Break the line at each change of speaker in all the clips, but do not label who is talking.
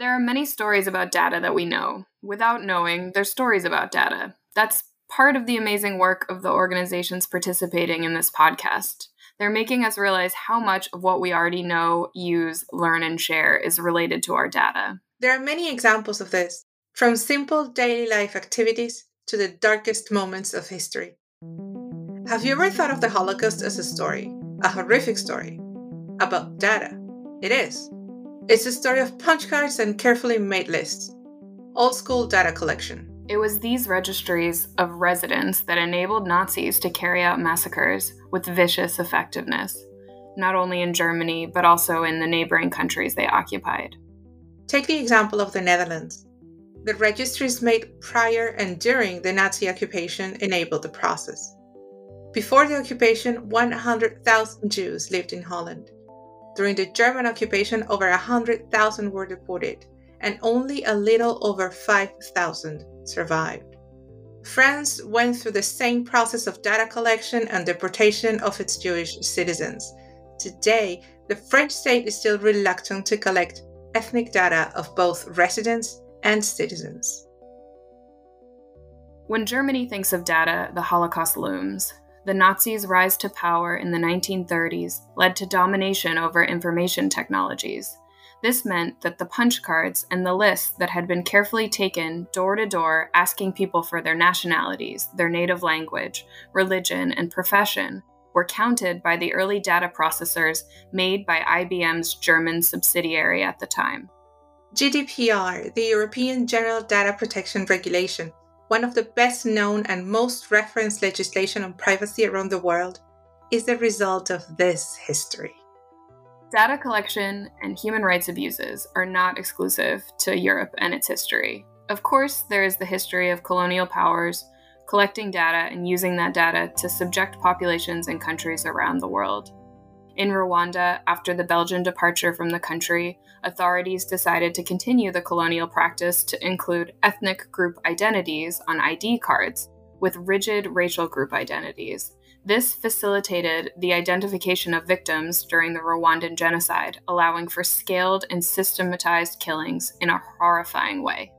There are many stories about data that we know. Without knowing, there's stories about data. That's part of the amazing work of the organizations participating in this podcast. They're making us realize how much of what we already know, use, learn, and share is related to our data.
There are many examples of this, from simple daily life activities to the darkest moments of history. Have you ever thought of the Holocaust as a story, a horrific story, about data? It is. It's a story of punch cards and carefully made lists. Old school data collection.
It was these registries of residents that enabled Nazis to carry out massacres with vicious effectiveness, not only in Germany, but also in the neighboring countries they occupied.
Take the example of the Netherlands. The registries made prior and during the Nazi occupation enabled the process. Before the occupation, 100,000 Jews lived in Holland. During the German occupation, over 100,000 were deported, and only a little over 5,000 survived. France went through the same process of data collection and deportation of its Jewish citizens. Today, the French state is still reluctant to collect ethnic data of both residents and citizens.
When Germany thinks of data, the Holocaust looms the Nazis' rise to power in the 1930s led to domination over information technologies. This meant that the punch cards and the lists that had been carefully taken door to door asking people for their nationalities, their native language, religion, and profession were counted by the early data processors made by IBM's German subsidiary at the time.
GDPR, the European General Data Protection Regulation, one of the best known and most referenced legislation on privacy around the world, is the result of this history.
Data collection and human rights abuses are not exclusive to Europe and its history. Of course, there is the history of colonial powers collecting data and using that data to subject populations and countries around the world. In Rwanda, after the Belgian departure from the country, authorities decided to continue the colonial practice to include ethnic group identities on ID cards with rigid racial group identities. This facilitated the identification of victims during the Rwandan genocide, allowing for scaled and systematized killings in a horrifying way.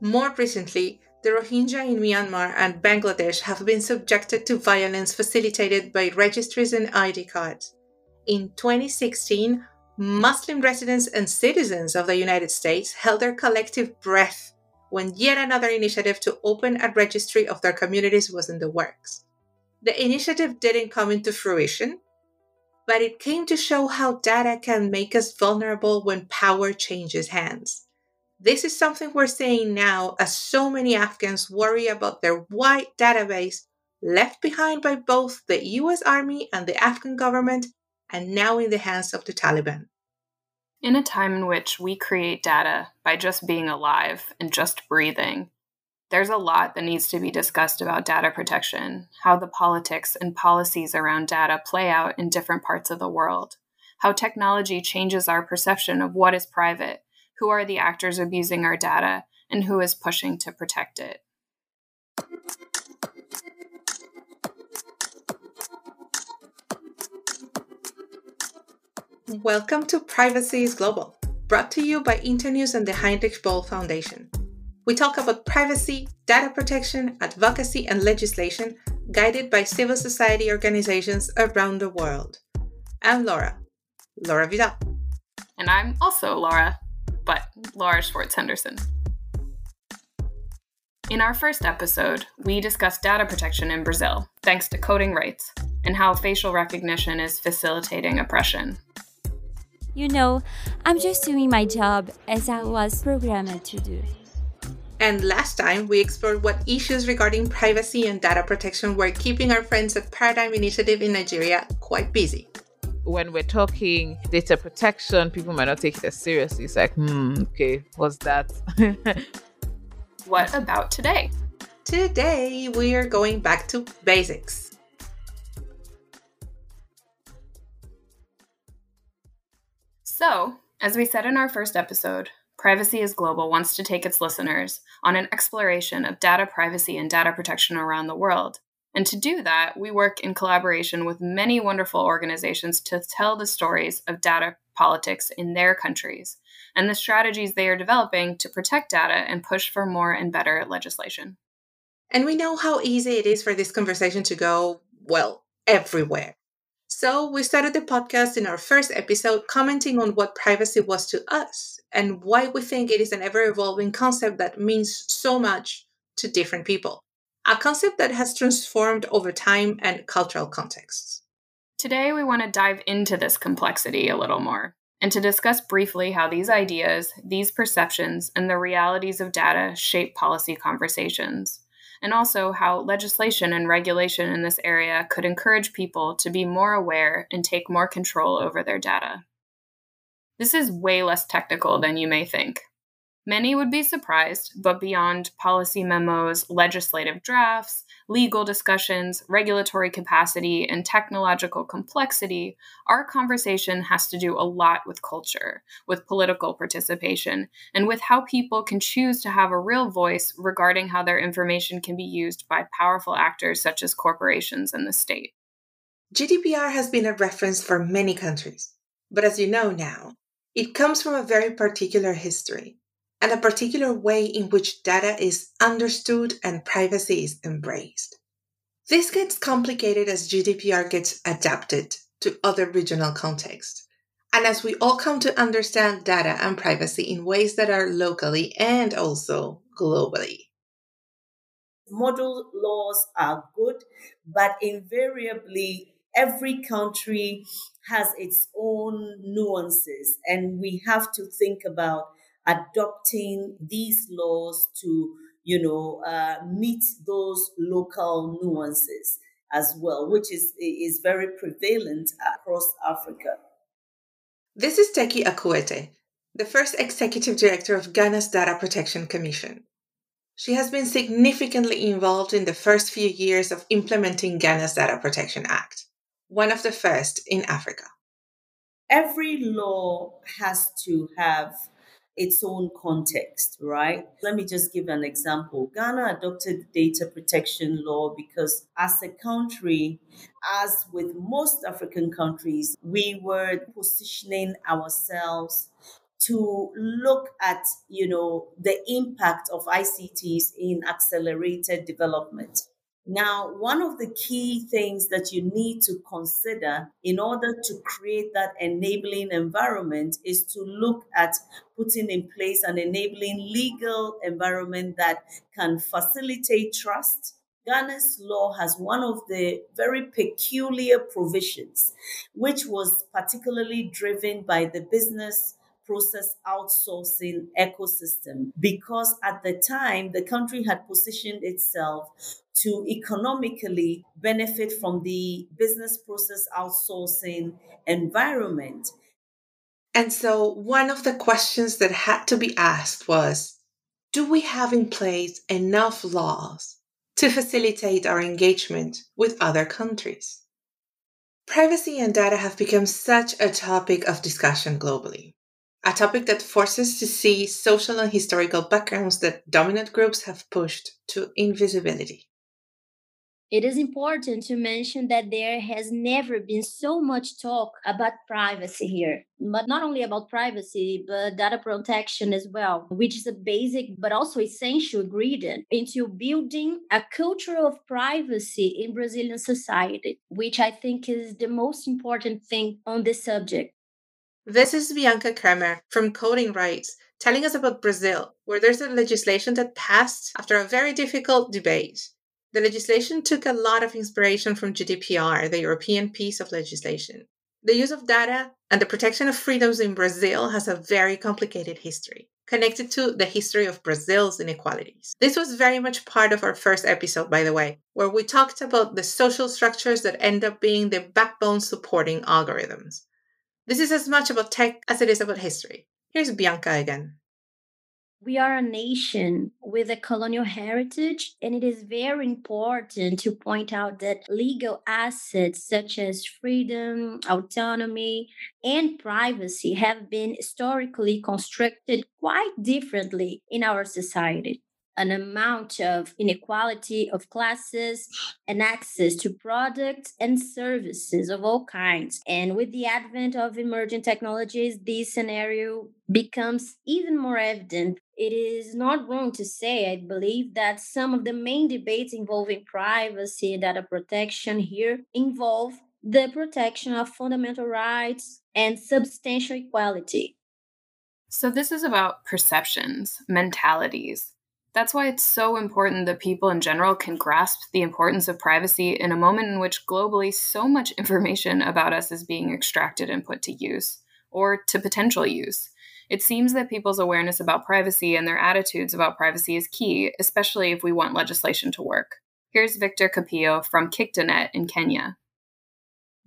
More recently, the Rohingya in Myanmar and Bangladesh have been subjected to violence facilitated by registries and ID cards. In 2016, Muslim residents and citizens of the United States held their collective breath when yet another initiative to open a registry of their communities was in the works. The initiative didn't come into fruition, but it came to show how data can make us vulnerable when power changes hands. This is something we're seeing now as so many Afghans worry about their wide database left behind by both the US Army and the Afghan government and now in the hands of the Taliban.
In a time in which we create data by just being alive and just breathing, there's a lot that needs to be discussed about data protection, how the politics and policies around data play out in different parts of the world, how technology changes our perception of what is private who are the actors abusing our data, and who is pushing to protect it.
Welcome to Privacy is Global, brought to you by Internews and the Heinrich Böll Foundation. We talk about privacy, data protection, advocacy, and legislation guided by civil society organizations around the world. I'm Laura, Laura Vidal.
And I'm also Laura, but Laura Schwartz Henderson. In our first episode, we discussed data protection in Brazil, thanks to coding rights, and how facial recognition is facilitating oppression.
You know, I'm just doing my job as I was programmed to do.
And last time, we explored what issues regarding privacy and data protection were keeping our friends at Paradigm Initiative in Nigeria quite busy
when we're talking data protection, people might not take it as seriously. It's like, hmm, okay, what's that?
what about today?
Today, we are going back to basics.
So, as we said in our first episode, Privacy is Global wants to take its listeners on an exploration of data privacy and data protection around the world and to do that, we work in collaboration with many wonderful organizations to tell the stories of data politics in their countries and the strategies they are developing to protect data and push for more and better legislation.
And we know how easy it is for this conversation to go, well, everywhere. So we started the podcast in our first episode commenting on what privacy was to us and why we think it is an ever evolving concept that means so much to different people. A concept that has transformed over time and cultural contexts.
Today, we want to dive into this complexity a little more and to discuss briefly how these ideas, these perceptions, and the realities of data shape policy conversations and also how legislation and regulation in this area could encourage people to be more aware and take more control over their data. This is way less technical than you may think. Many would be surprised, but beyond policy memos, legislative drafts, legal discussions, regulatory capacity, and technological complexity, our conversation has to do a lot with culture, with political participation, and with how people can choose to have a real voice regarding how their information can be used by powerful actors such as corporations and the state.
GDPR has been a reference for many countries, but as you know now, it comes from a very particular history and a particular way in which data is understood and privacy is embraced. This gets complicated as GDPR gets adapted to other regional contexts, and as we all come to understand data and privacy in ways that are locally and also globally.
Model laws are good, but invariably every country has its own nuances, and we have to think about adopting these laws to, you know, uh, meet those local nuances as well, which is is very prevalent across Africa.
This is Teki Akuetteh, the first executive director of Ghana's Data Protection Commission. She has been significantly involved in the first few years of implementing Ghana's Data Protection Act, one of the first in Africa.
Every law has to have its own context, right? Let me just give an example. Ghana adopted data protection law because as a country, as with most African countries, we were positioning ourselves to look at you know the impact of ICTs in accelerated development now, one of the key things that you need to consider in order to create that enabling environment is to look at putting in place an enabling legal environment that can facilitate trust. Ghana's law has one of the very peculiar provisions, which was particularly driven by the business process outsourcing ecosystem because at the time the country had positioned itself to economically benefit from the business process outsourcing environment.
And so, one of the questions that had to be asked was Do we have in place enough laws to facilitate our engagement with other countries? Privacy and data have become such a topic of discussion globally a topic that forces to see social and historical backgrounds that dominant groups have pushed to invisibility.
It is important to mention that there has never been so much talk about privacy here, but not only about privacy, but data protection as well, which is a basic but also essential ingredient into building a culture of privacy in Brazilian society, which I think is the most important thing on this subject.
This is Bianca Kremer from Coding Rights telling us about Brazil, where there's a legislation that passed after a very difficult debate. The legislation took a lot of inspiration from GDPR, the European piece of legislation. The use of data and the protection of freedoms in Brazil has a very complicated history, connected to the history of Brazil's inequalities. This was very much part of our first episode, by the way, where we talked about the social structures that end up being the backbone supporting algorithms. This is as much about tech as it is about history. Here's Bianca again.
We are a nation with a colonial heritage, and it is very important to point out that legal assets such as freedom, autonomy, and privacy have been historically constructed quite differently in our society. An amount of inequality of classes and access to products and services of all kinds. And with the advent of emerging technologies, this scenario becomes even more evident. It is not wrong to say, I believe, that some of the main debates involving privacy and data protection here involve the protection of fundamental rights and substantial equality.
So, this is about perceptions, mentalities. That's why it's so important that people in general can grasp the importance of privacy in a moment in which globally so much information about us is being extracted and put to use, or to potential use. It seems that people's awareness about privacy and their attitudes about privacy is key, especially if we want legislation to work. Here's Victor Kapiyo from KICTANet in Kenya.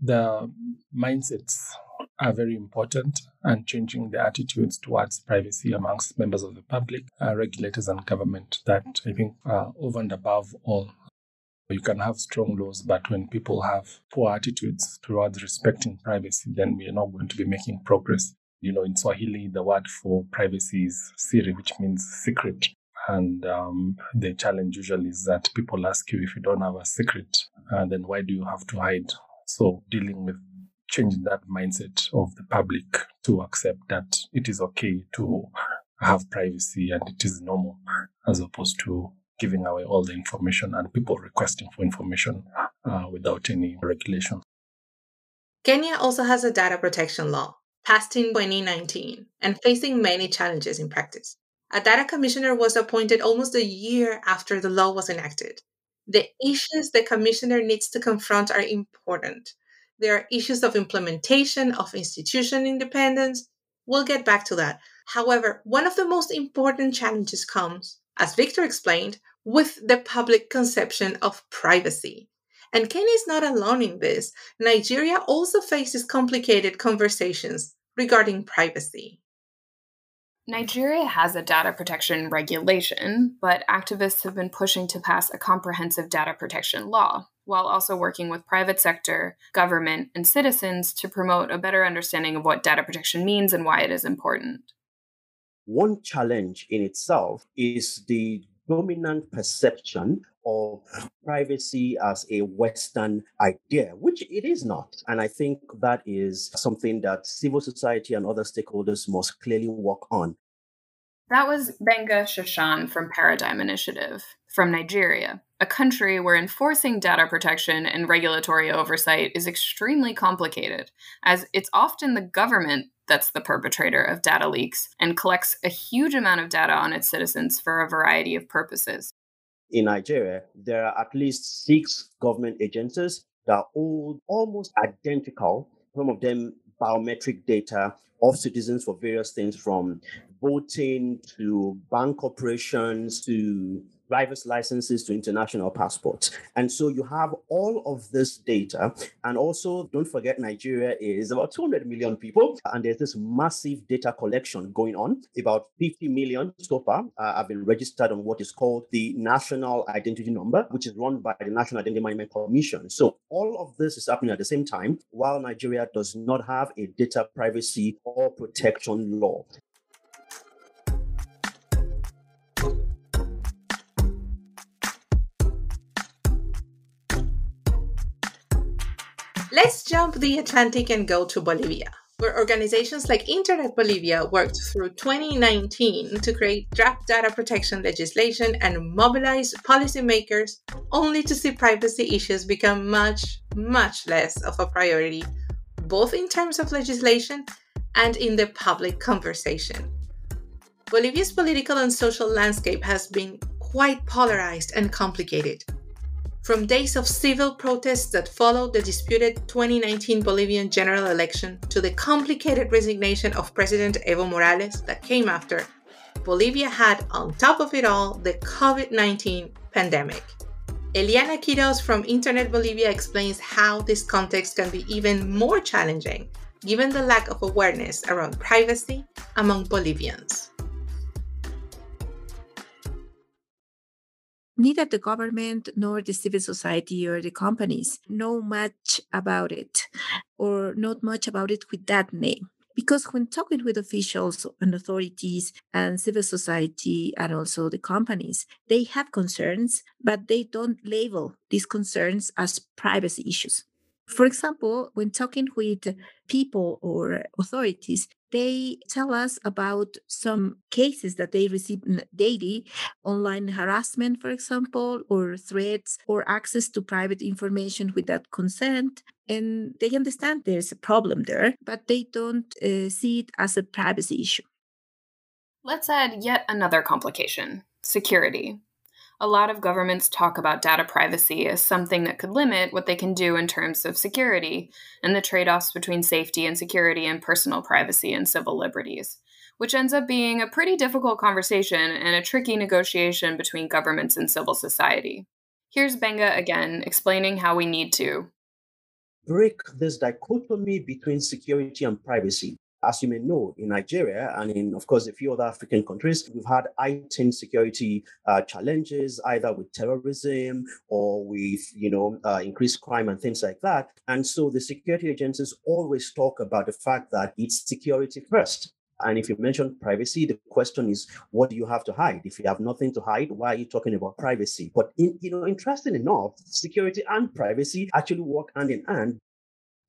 The mindsets are very important and changing the attitudes towards privacy amongst members of the public, uh, regulators, and government that I think are over and above all. You can have strong laws, but when people have poor attitudes towards respecting privacy, then we are not going to be making progress. You know, in Swahili, the word for privacy is siri, which means secret. And um, the challenge usually is that people ask you if you don't have a secret, uh, then why do you have to hide? So, dealing with changing that mindset of the public to accept that it is okay to have privacy and it is normal as opposed to giving away all the information and people requesting for information uh, without any regulation.
Kenya also has a data protection law passed in 2019 and facing many challenges in practice. A data commissioner was appointed almost a year after the law was enacted. The issues the commissioner needs to confront are important, there are issues of implementation, of institution independence. We'll get back to that. However, one of the most important challenges comes, as Victor explained, with the public conception of privacy. And Kenya is not alone in this. Nigeria also faces complicated conversations regarding privacy.
Nigeria has a data protection regulation, but activists have been pushing to pass a comprehensive data protection law while also working with private sector, government, and citizens to promote a better understanding of what data protection means and why it is important.
One challenge in itself is the dominant perception of privacy as a Western idea, which it is not. And I think that is something that civil society and other stakeholders must clearly work on.
That was Gbenga Sesan from Paradigm Initiative from Nigeria, a country where enforcing data protection and regulatory oversight is extremely complicated, as it's often the government that's the perpetrator of data leaks and collects a huge amount of data on its citizens for a variety of purposes.
In Nigeria, there are at least six government agencies that hold almost identical, some of them biometric data of citizens for various things from voting to bank operations to driver's licenses to international passports. And so you have all of this data. And also, don't forget, Nigeria is about 200 million people, and there's this massive data collection going on. About 50 million so far uh, have been registered on what is called the National Identity Number, which is run by the National Identity Management Commission. So all of this is happening at the same time, while Nigeria does not have a data privacy protection law.
Let's jump the Atlantic and go to Bolivia, where organizations like Internet Bolivia worked through 2019 to create draft data protection legislation and mobilize policymakers, only to see privacy issues become much, much less of a priority, both in terms of legislation and in the public conversation. Bolivia's political and social landscape has been quite polarized and complicated. From days of civil protests that followed the disputed 2019 Bolivian general election to the complicated resignation of President Evo Morales that came after, Bolivia had, on top of it all, the COVID 19 pandemic. Eliana Quiroz from Internet Bolivia explains how this context can be even more challenging given the lack of awareness around privacy among Bolivians.
neither the government nor the civil society or the companies know much about it or not much about it with that name Because when talking with officials and authorities and civil society and also the companies, they have concerns, but they don't label these concerns as privacy issues. For example, when talking with people or authorities, they tell us about some cases that they receive daily online harassment, for example, or threats or access to private information without consent. And they understand there's a problem there, but they don't uh, see it as a privacy issue.
Let's add yet another complication security a lot of governments talk about data privacy as something that could limit what they can do in terms of security and the trade offs between safety and security and personal privacy and civil liberties, which ends up being a pretty difficult conversation and a tricky negotiation between governments and civil society. Here's Gbenga again explaining how we need to
break this dichotomy between security and privacy as you may know, in Nigeria and in, of course, a few other African countries, we've had heightened security uh, challenges, either with terrorism or with, you know, uh, increased crime and things like that. And so the security agencies always talk about the fact that it's security first. And if you mention privacy, the question is, what do you have to hide? If you have nothing to hide, why are you talking about privacy? But in, you know, interesting enough, security and privacy actually work hand in hand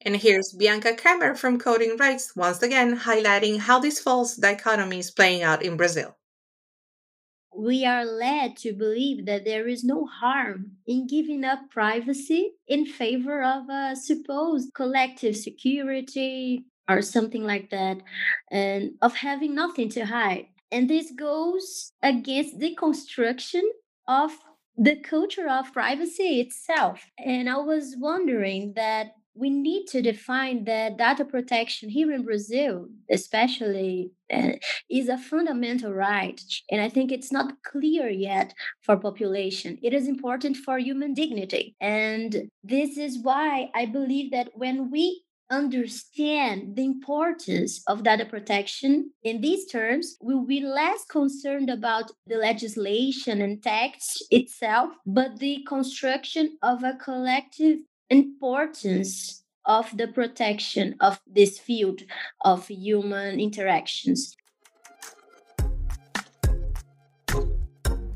and here's Bianca Kremer from Coding Rights once again highlighting how this false dichotomy is playing out in Brazil.
We are led to believe that there is no harm in giving up privacy in favor of a supposed collective security or something like that, and of having nothing to hide. And this goes against the construction of the culture of privacy itself. And I was wondering that we need to define that data protection here in Brazil, especially, uh, is a fundamental right. And I think it's not clear yet for population. It is important for human dignity. And this is why I believe that when we understand the importance of data protection in these terms, we'll be less concerned about the legislation and text itself, but the construction of a collective importance of the protection of this field of human interactions.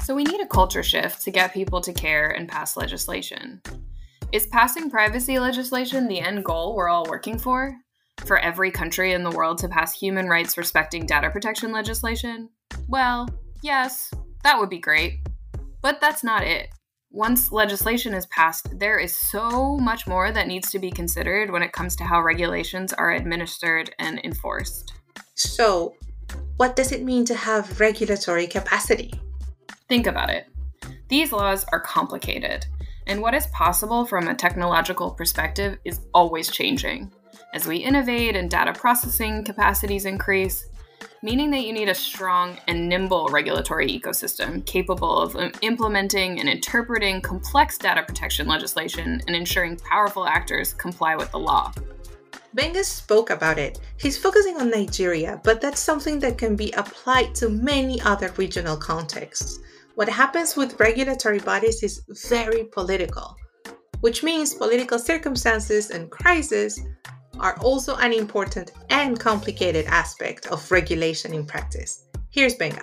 So, we need a culture shift to get people to care and pass legislation. Is passing privacy legislation the end goal we're all working for? For every country in the world to pass human rights respecting data protection legislation? Well, yes, that would be great. But that's not it once legislation is passed, there is so much more that needs to be considered when it comes to how regulations are administered and enforced.
So, what does it mean to have regulatory capacity?
Think about it. These laws are complicated, and what is possible from a technological perspective is always changing. As we innovate and data processing capacities increase, meaning that you need a strong and nimble regulatory ecosystem capable of um, implementing and interpreting complex data protection legislation and ensuring powerful actors comply with the law.
Gbenga spoke about it. He's focusing on Nigeria, but that's something that can be applied to many other regional contexts. What happens with regulatory bodies is very political, which means political circumstances and crises are also an important and complicated aspect of regulation in practice. Here's Gbenga.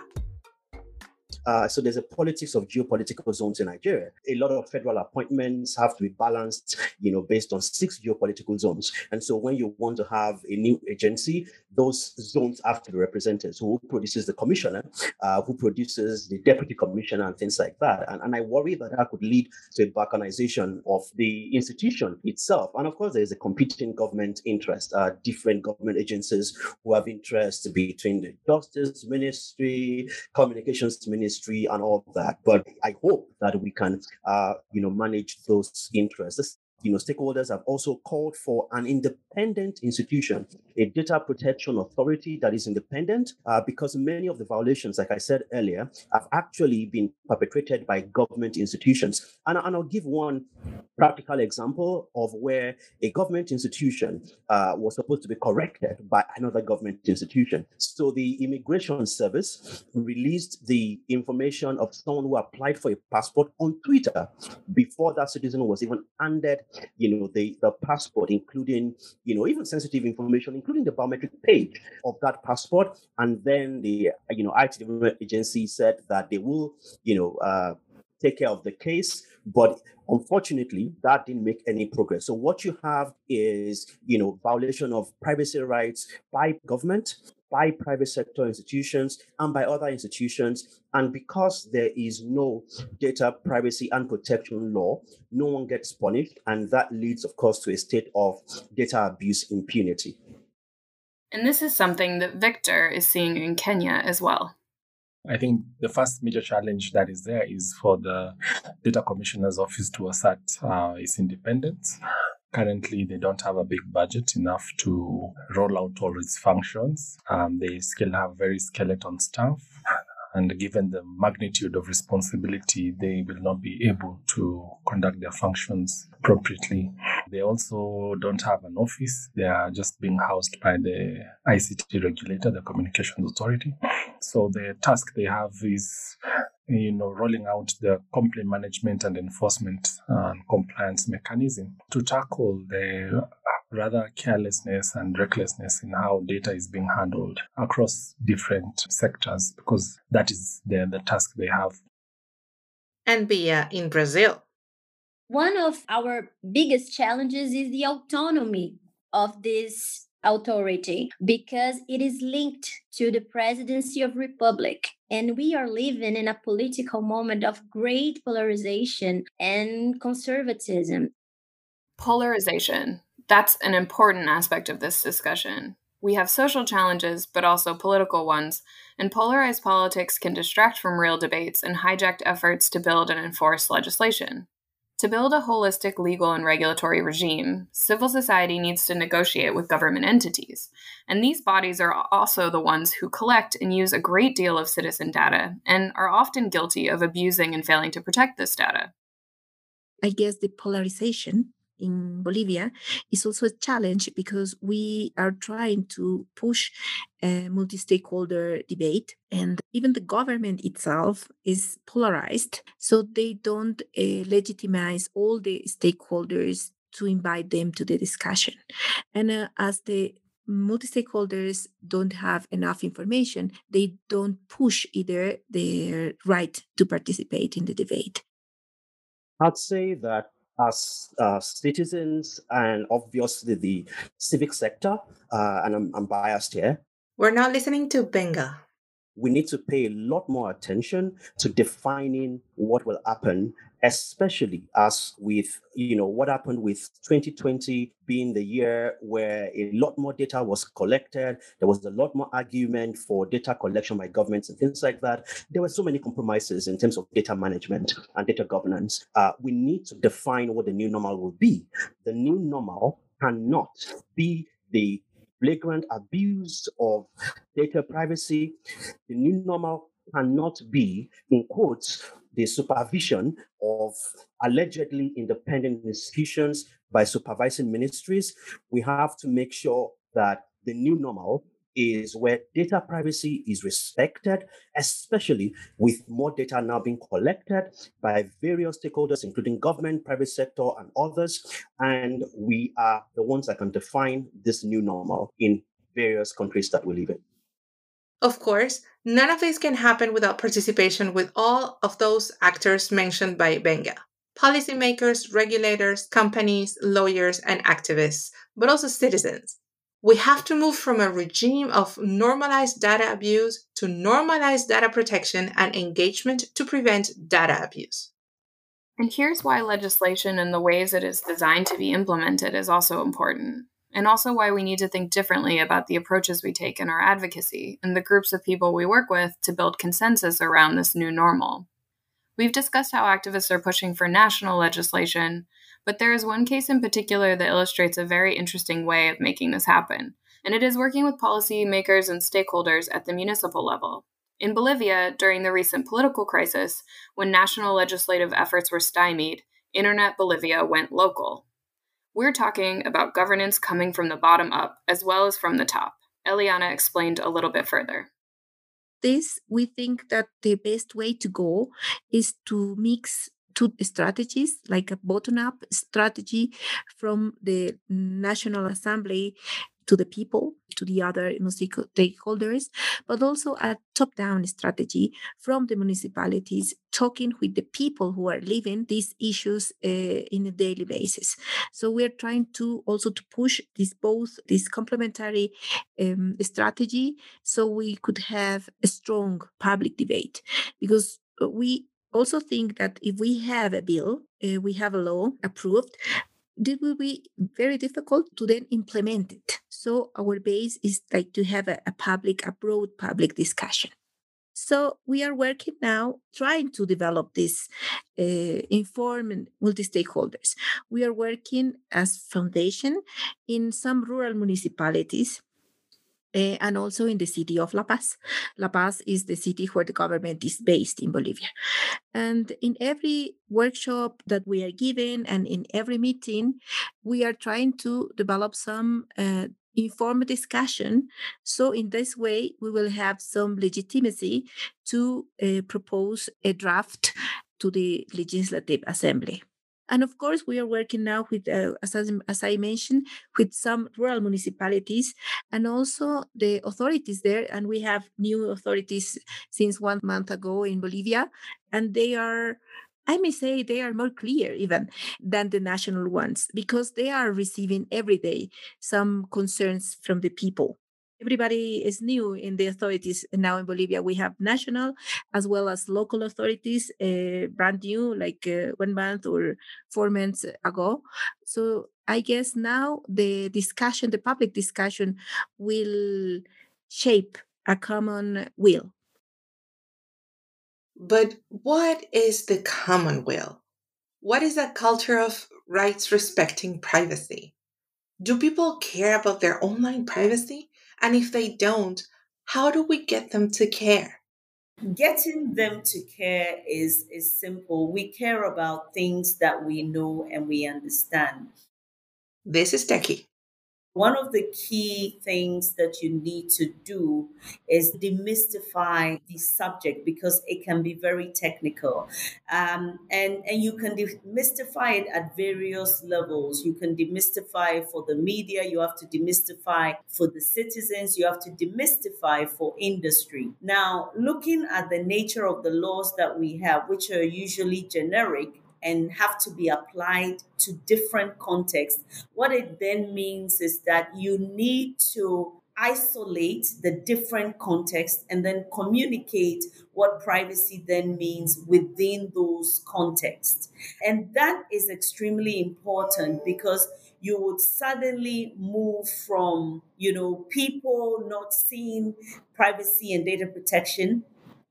Uh, so there's a politics of geopolitical zones in Nigeria. A lot of federal appointments have to be balanced, you know, based on six geopolitical zones. And so when you want to have a new agency, those zones have to be represented. So who produces the commissioner, uh, who produces the deputy commissioner, and things like that. And, and I worry that that could lead to a balkanization of the institution itself. And of course, there is a competing government interest, uh, different government agencies who have interests between the Justice Ministry, Communications Ministry, and all that. But I hope that we can, uh, you know, manage those interests you know, stakeholders have also called for an independent institution, a data protection authority that is independent, uh, because many of the violations, like I said earlier, have actually been perpetrated by government institutions. And, and I'll give one practical example of where a government institution uh, was supposed to be corrected by another government institution. So the Immigration Service released the information of someone who applied for a passport on Twitter before that citizen was even handed, you know, the, the passport, including, you know, even sensitive information, including the biometric page of that passport. And then the, you know, IT agency said that they will, you know, uh, take care of the case. But unfortunately, that didn't make any progress. So what you have is, you know, violation of privacy rights by government, by private sector institutions, and by other institutions. And because there is no data privacy and protection law, no one gets punished. And that leads, of course, to a state of data abuse impunity.
And this is something that Victor is seeing in Kenya as well.
I think the first major challenge that is there is for the Data Commissioner's Office to assert uh, its independence. Currently, they don't have a big budget enough to roll out all its functions. Um, they still have very skeleton staff. And given the magnitude of responsibility, they will not be able to conduct their functions appropriately. They also don't have an office. They are just being housed by the ICT regulator, the Communications Authority. So the task they have is you know, rolling out the complaint management and enforcement and compliance mechanism to tackle the rather carelessness and recklessness in how data is being handled across different sectors because that is the, the task they have.
And Bia uh, in Brazil.
One of our biggest challenges is the autonomy of this authority because it is linked to the presidency of republic and we are living in a political moment of great polarization and conservatism
polarization that's an important aspect of this discussion. We have social challenges, but also political ones, and polarized politics can distract from real debates and hijack efforts to build and enforce legislation. To build a holistic legal and regulatory regime, civil society needs to negotiate with government entities. And these bodies are also the ones who collect and use a great deal of citizen data and are often guilty of abusing and failing to protect this data.
I guess the polarization in Bolivia is also a challenge because we are trying to push a multi stakeholder debate, and even the government itself is polarized. So they don't uh, legitimize all the stakeholders to invite them to the discussion. And uh, as the multi stakeholders don't have enough information, they don't push either their right to participate in the debate.
I'd say that as uh, citizens and obviously the civic sector, uh, and I'm, I'm biased here.
We're now listening to Gbenga.
We need to pay a lot more attention to defining what will happen especially as with you know what happened with 2020 being the year where a lot more data was collected. There was a lot more argument for data collection by governments and things like that. There were so many compromises in terms of data management and data governance. Uh, we need to define what the new normal will be. The new normal cannot be the flagrant abuse of data privacy. The new normal cannot be in quotes the supervision of allegedly independent institutions by supervising ministries, we have to make sure that the new normal is where data privacy is respected, especially with more data now being collected by various stakeholders, including government, private sector, and others. And we are the ones that can define this new normal in various countries that we live in.
Of course, none of this can happen without participation with all of those actors mentioned by Gbenga policymakers, regulators, companies, lawyers, and activists, but also citizens. We have to move from a regime of normalized data abuse to normalized data protection and engagement to prevent data abuse.
And here's why legislation and the ways it is designed to be implemented is also important and also why we need to think differently about the approaches we take in our advocacy and the groups of people we work with to build consensus around this new normal. We've discussed how activists are pushing for national legislation, but there is one case in particular that illustrates a very interesting way of making this happen, and it is working with policymakers and stakeholders at the municipal level. In Bolivia, during the recent political crisis, when national legislative efforts were stymied, Internet Bolivia went local. We're talking about governance coming from the bottom up as well as from the top. Eliana explained a little bit further.
This, we think that the best way to go is to mix two strategies, like a bottom up strategy from the National Assembly to the people, to the other stakeholders, but also a top down strategy from the municipalities, talking with the people who are living these issues uh, in a daily basis. So we're trying to also to push this both this complementary um, strategy so we could have a strong public debate because we also think that if we have a bill, uh, we have a law approved, it will be very difficult to then implement it. So our base is like to have a, a public, a broad public discussion. So we are working now trying to develop this uh, informed multi-stakeholders. We are working as foundation in some rural municipalities uh, and also in the city of La Paz. La Paz is the city where the government is based in Bolivia. And in every workshop that we are given and in every meeting, we are trying to develop some uh, informed discussion. So, in this way, we will have some legitimacy to uh, propose a draft to the Legislative Assembly. And of course, we are working now with, uh, as, as I mentioned, with some rural municipalities and also the authorities there. And we have new authorities since one month ago in Bolivia, and they are I may say they are more clear even than the national ones because they are receiving every day some concerns from the people everybody is new in the authorities now in Bolivia. We have national as well as local authorities, uh, brand new, like uh, one month or four months ago. So I guess now the discussion, the public discussion, will shape a common will.
But what is the common will? What is a culture of rights respecting privacy? Do people care about their online privacy? And if they don't, how do we get them to care?
Getting them to care is, is simple. We care about things that we know and we understand.
This is Teki.
One of the key things that you need to do is demystify the subject because it can be very technical. Um, and, and you can demystify it at various levels. You can demystify for the media, you have to demystify for the citizens, you have to demystify for industry. Now, looking at the nature of the laws that we have, which are usually generic, and have to be applied to different contexts. What it then means is that you need to isolate the different contexts and then communicate what privacy then means within those contexts. And that is extremely important because you would suddenly move from, you know, people not seeing privacy and data protection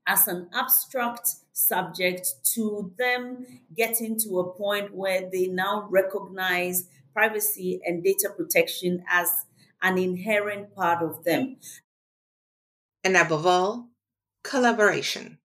as an abstract subject to them getting to a point where they now recognize privacy and data protection as an inherent part of them.
And above all, collaboration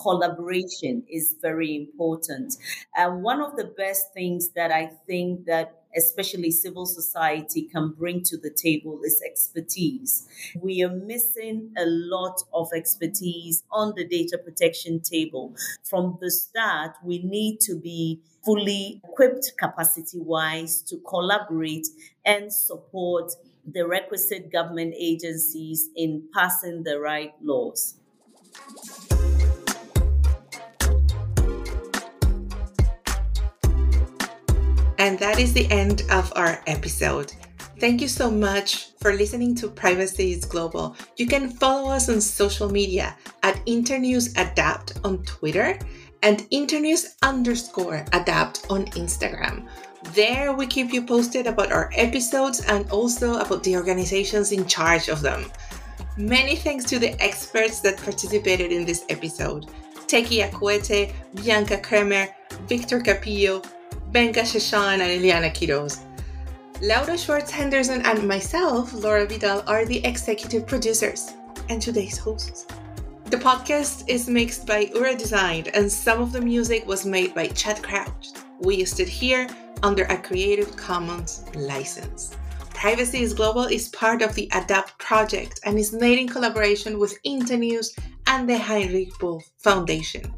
collaboration is very important. And one of the best things that I think that especially civil society can bring to the table is expertise. We are missing a lot of expertise on the data protection table. From the start, we need to be fully equipped capacity wise to collaborate and support the requisite government agencies in passing the right laws.
And that is the end of our episode. Thank you so much for listening to Privacy is Global. You can follow us on social media at Internews Adapt on Twitter and Internews underscore Adapt on Instagram. There we keep you posted about our episodes and also about the organizations in charge of them. Many thanks to the experts that participated in this episode. Teki Akuetteh, Bianca Kremer, Victor Kapiyo, Gbenga Sesan and Eliana Quiroz. Laura Schwartz Henderson and myself, Laura Vidal, are the executive producers and today's hosts. The podcast is mixed by Ura Design and some of the music was made by Chad Crouch. We use it here under a Creative Commons license. Privacy is Global is part of the ADAPT project and is made in collaboration with Internews and the Heinrich Böll Foundation.